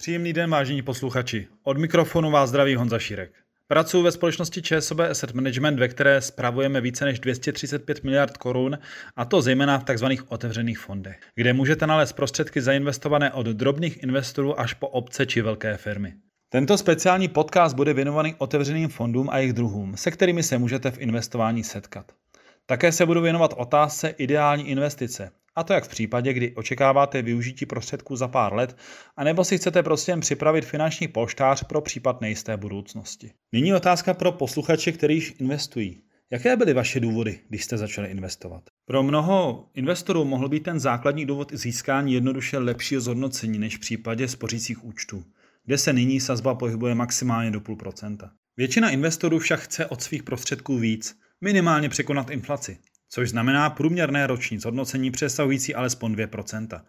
Příjemný den, vážení posluchači. Od mikrofonu vás zdraví Honza Šírek. Pracuji ve společnosti ČSOB Asset Management, ve které spravujeme více než 235 miliard korun, a to zejména v tzv. otevřených fondech, kde můžete nalézt prostředky zainvestované od drobných investorů až po obce či velké firmy. Tento speciální podcast bude věnovaný otevřeným fondům a jejich druhům, se kterými se můžete v investování setkat. Také se budu věnovat otázce ideální investice, a to jak v případě, kdy očekáváte využití prostředků za pár let, anebo si chcete prostě jen připravit finanční polštář pro případ nejisté budoucnosti. Nyní otázka pro posluchače, kteří již investují. Jaké byly vaše důvody, když jste začali investovat? Pro mnoho investorů mohl být ten základní důvod získání jednoduše lepšího zhodnocení než v případě spořících účtů, kde se nyní sazba pohybuje maximálně do půl procenta. Většina investorů však chce od svých prostředků víc, minimálně překonat inflaci což znamená průměrné roční zhodnocení přesahující alespoň 2%.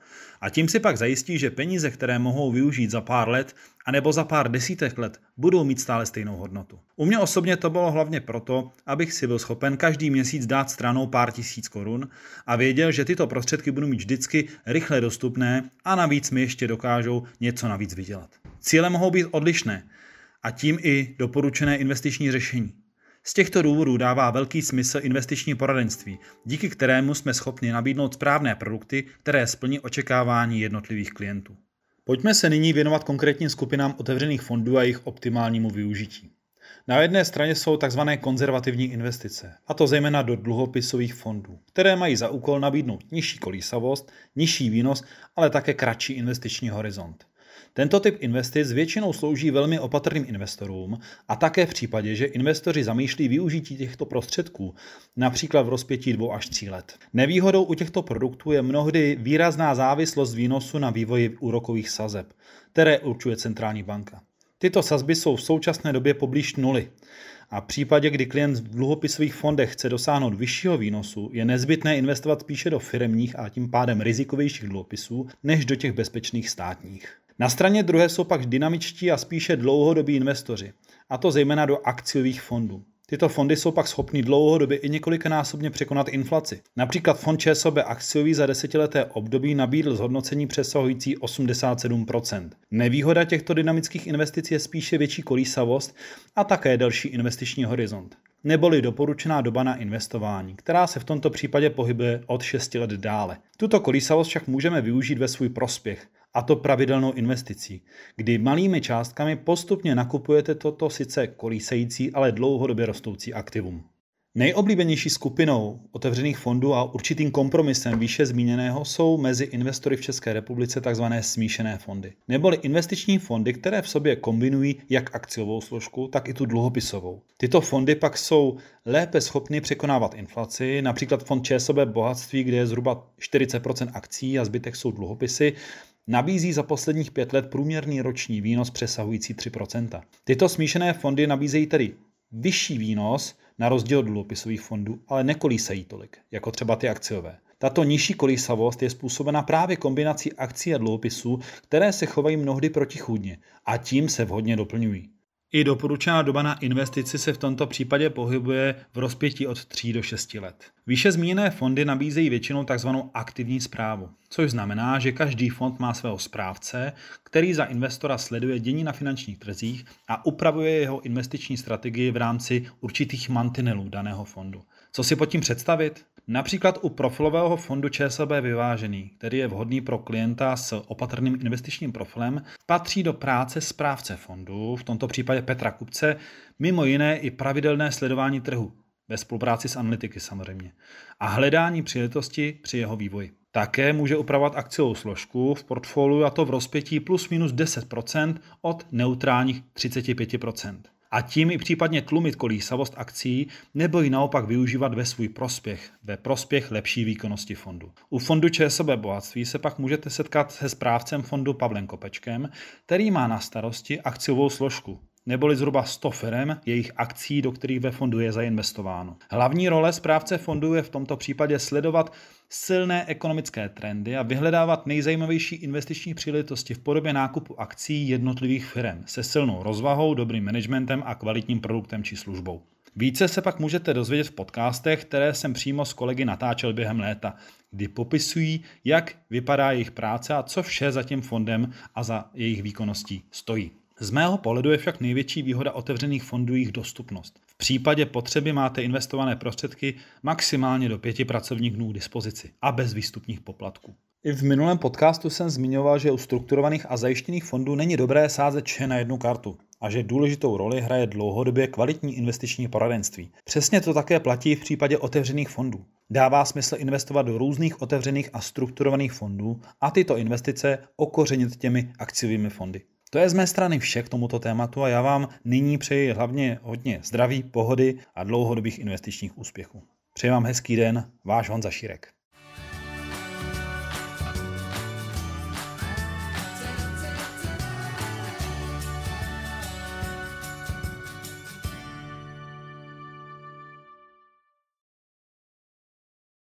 A tím si pak zajistí, že peníze, které mohou využít za pár let anebo za pár desítek let, budou mít stále stejnou hodnotu. U mě osobně to bylo hlavně proto, abych si byl schopen každý měsíc dát stranou pár tisíc korun a věděl, že tyto prostředky budou mít vždycky rychle dostupné a navíc mi ještě dokážou něco navíc vydělat. Cíle mohou být odlišné a tím i doporučené investiční řešení. Z těchto důvodů dává velký smysl investiční poradenství, díky kterému jsme schopni nabídnout správné produkty, které splní očekávání jednotlivých klientů. Pojďme se nyní věnovat konkrétním skupinám otevřených fondů a jejich optimálnímu využití. Na jedné straně jsou tzv. konzervativní investice, a to zejména do dluhopisových fondů, které mají za úkol nabídnout nižší kolísavost, nižší výnos, ale také kratší investiční horizont. Tento typ investic většinou slouží velmi opatrným investorům a také v případě, že investoři zamýšlí využití těchto prostředků, například v rozpětí dvou až tří let. Nevýhodou u těchto produktů je mnohdy výrazná závislost výnosu na vývoji úrokových sazeb, které určuje centrální banka. Tyto sazby jsou v současné době poblíž nuly a v případě, kdy klient v dluhopisových fondech chce dosáhnout vyššího výnosu, je nezbytné investovat spíše do firmních a tím pádem rizikovějších dluhopisů, než do těch bezpečných státních. Na straně druhé jsou pak dynamičtí a spíše dlouhodobí investoři, a to zejména do akciových fondů. Tyto fondy jsou pak schopny dlouhodobě i několikanásobně překonat inflaci. Například fond ČSOB akciový za desetileté období nabídl zhodnocení přesahující 87%. Nevýhoda těchto dynamických investic je spíše větší kolísavost a také delší investiční horizont neboli doporučená doba na investování, která se v tomto případě pohybuje od 6 let dále. Tuto kolísavost však můžeme využít ve svůj prospěch, a to pravidelnou investicí, kdy malými částkami postupně nakupujete toto sice kolísející, ale dlouhodobě rostoucí aktivum. Nejoblíbenější skupinou otevřených fondů a určitým kompromisem výše zmíněného jsou mezi investory v České republice tzv. smíšené fondy, neboli investiční fondy, které v sobě kombinují jak akciovou složku, tak i tu dluhopisovou. Tyto fondy pak jsou lépe schopny překonávat inflaci, například fond ČSOB bohatství, kde je zhruba 40% akcí a zbytek jsou dluhopisy, nabízí za posledních pět let průměrný roční výnos přesahující 3%. Tyto smíšené fondy nabízejí tedy vyšší výnos na rozdíl od dluhopisových fondů, ale nekolísají tolik, jako třeba ty akciové. Tato nižší kolísavost je způsobena právě kombinací akcí a dluhopisů, které se chovají mnohdy protichůdně a tím se vhodně doplňují. I doporučená doba na investici se v tomto případě pohybuje v rozpětí od 3 do 6 let. Výše zmíněné fondy nabízejí většinou tzv. aktivní zprávu, což znamená, že každý fond má svého správce, který za investora sleduje dění na finančních trzích a upravuje jeho investiční strategii v rámci určitých mantinelů daného fondu. Co si pod tím představit? Například u profilového fondu ČSOB Vyvážený, který je vhodný pro klienta s opatrným investičním profilem, patří do práce správce fondu, v tomto případě Petra Kupce, mimo jiné i pravidelné sledování trhu, ve spolupráci s analytiky samozřejmě, a hledání příležitosti při jeho vývoji. Také může upravovat akciovou složku v portfoliu a to v rozpětí plus minus 10% od neutrálních 35% a tím i případně tlumit kolísavost akcí nebo ji naopak využívat ve svůj prospěch, ve prospěch lepší výkonnosti fondu. U fondu ČSOB bohatství se pak můžete setkat se správcem fondu Pavlem Kopečkem, který má na starosti akciovou složku, neboli zhruba 100 firm jejich akcí, do kterých ve fondu je zainvestováno. Hlavní role správce fondu je v tomto případě sledovat silné ekonomické trendy a vyhledávat nejzajímavější investiční příležitosti v podobě nákupu akcí jednotlivých firm se silnou rozvahou, dobrým managementem a kvalitním produktem či službou. Více se pak můžete dozvědět v podcastech, které jsem přímo s kolegy natáčel během léta, kdy popisují, jak vypadá jejich práce a co vše za tím fondem a za jejich výkonností stojí. Z mého pohledu je však největší výhoda otevřených fondů jejich dostupnost. V případě potřeby máte investované prostředky maximálně do pěti pracovních dnů k dispozici a bez výstupních poplatků. I v minulém podcastu jsem zmiňoval, že u strukturovaných a zajištěných fondů není dobré sázet vše na jednu kartu a že důležitou roli hraje dlouhodobě kvalitní investiční poradenství. Přesně to také platí v případě otevřených fondů. Dává smysl investovat do různých otevřených a strukturovaných fondů a tyto investice okořenit těmi akciovými fondy. To je z mé strany vše k tomuto tématu a já vám nyní přeji hlavně hodně zdraví, pohody a dlouhodobých investičních úspěchů. Přeji vám hezký den, váš Honza Šírek.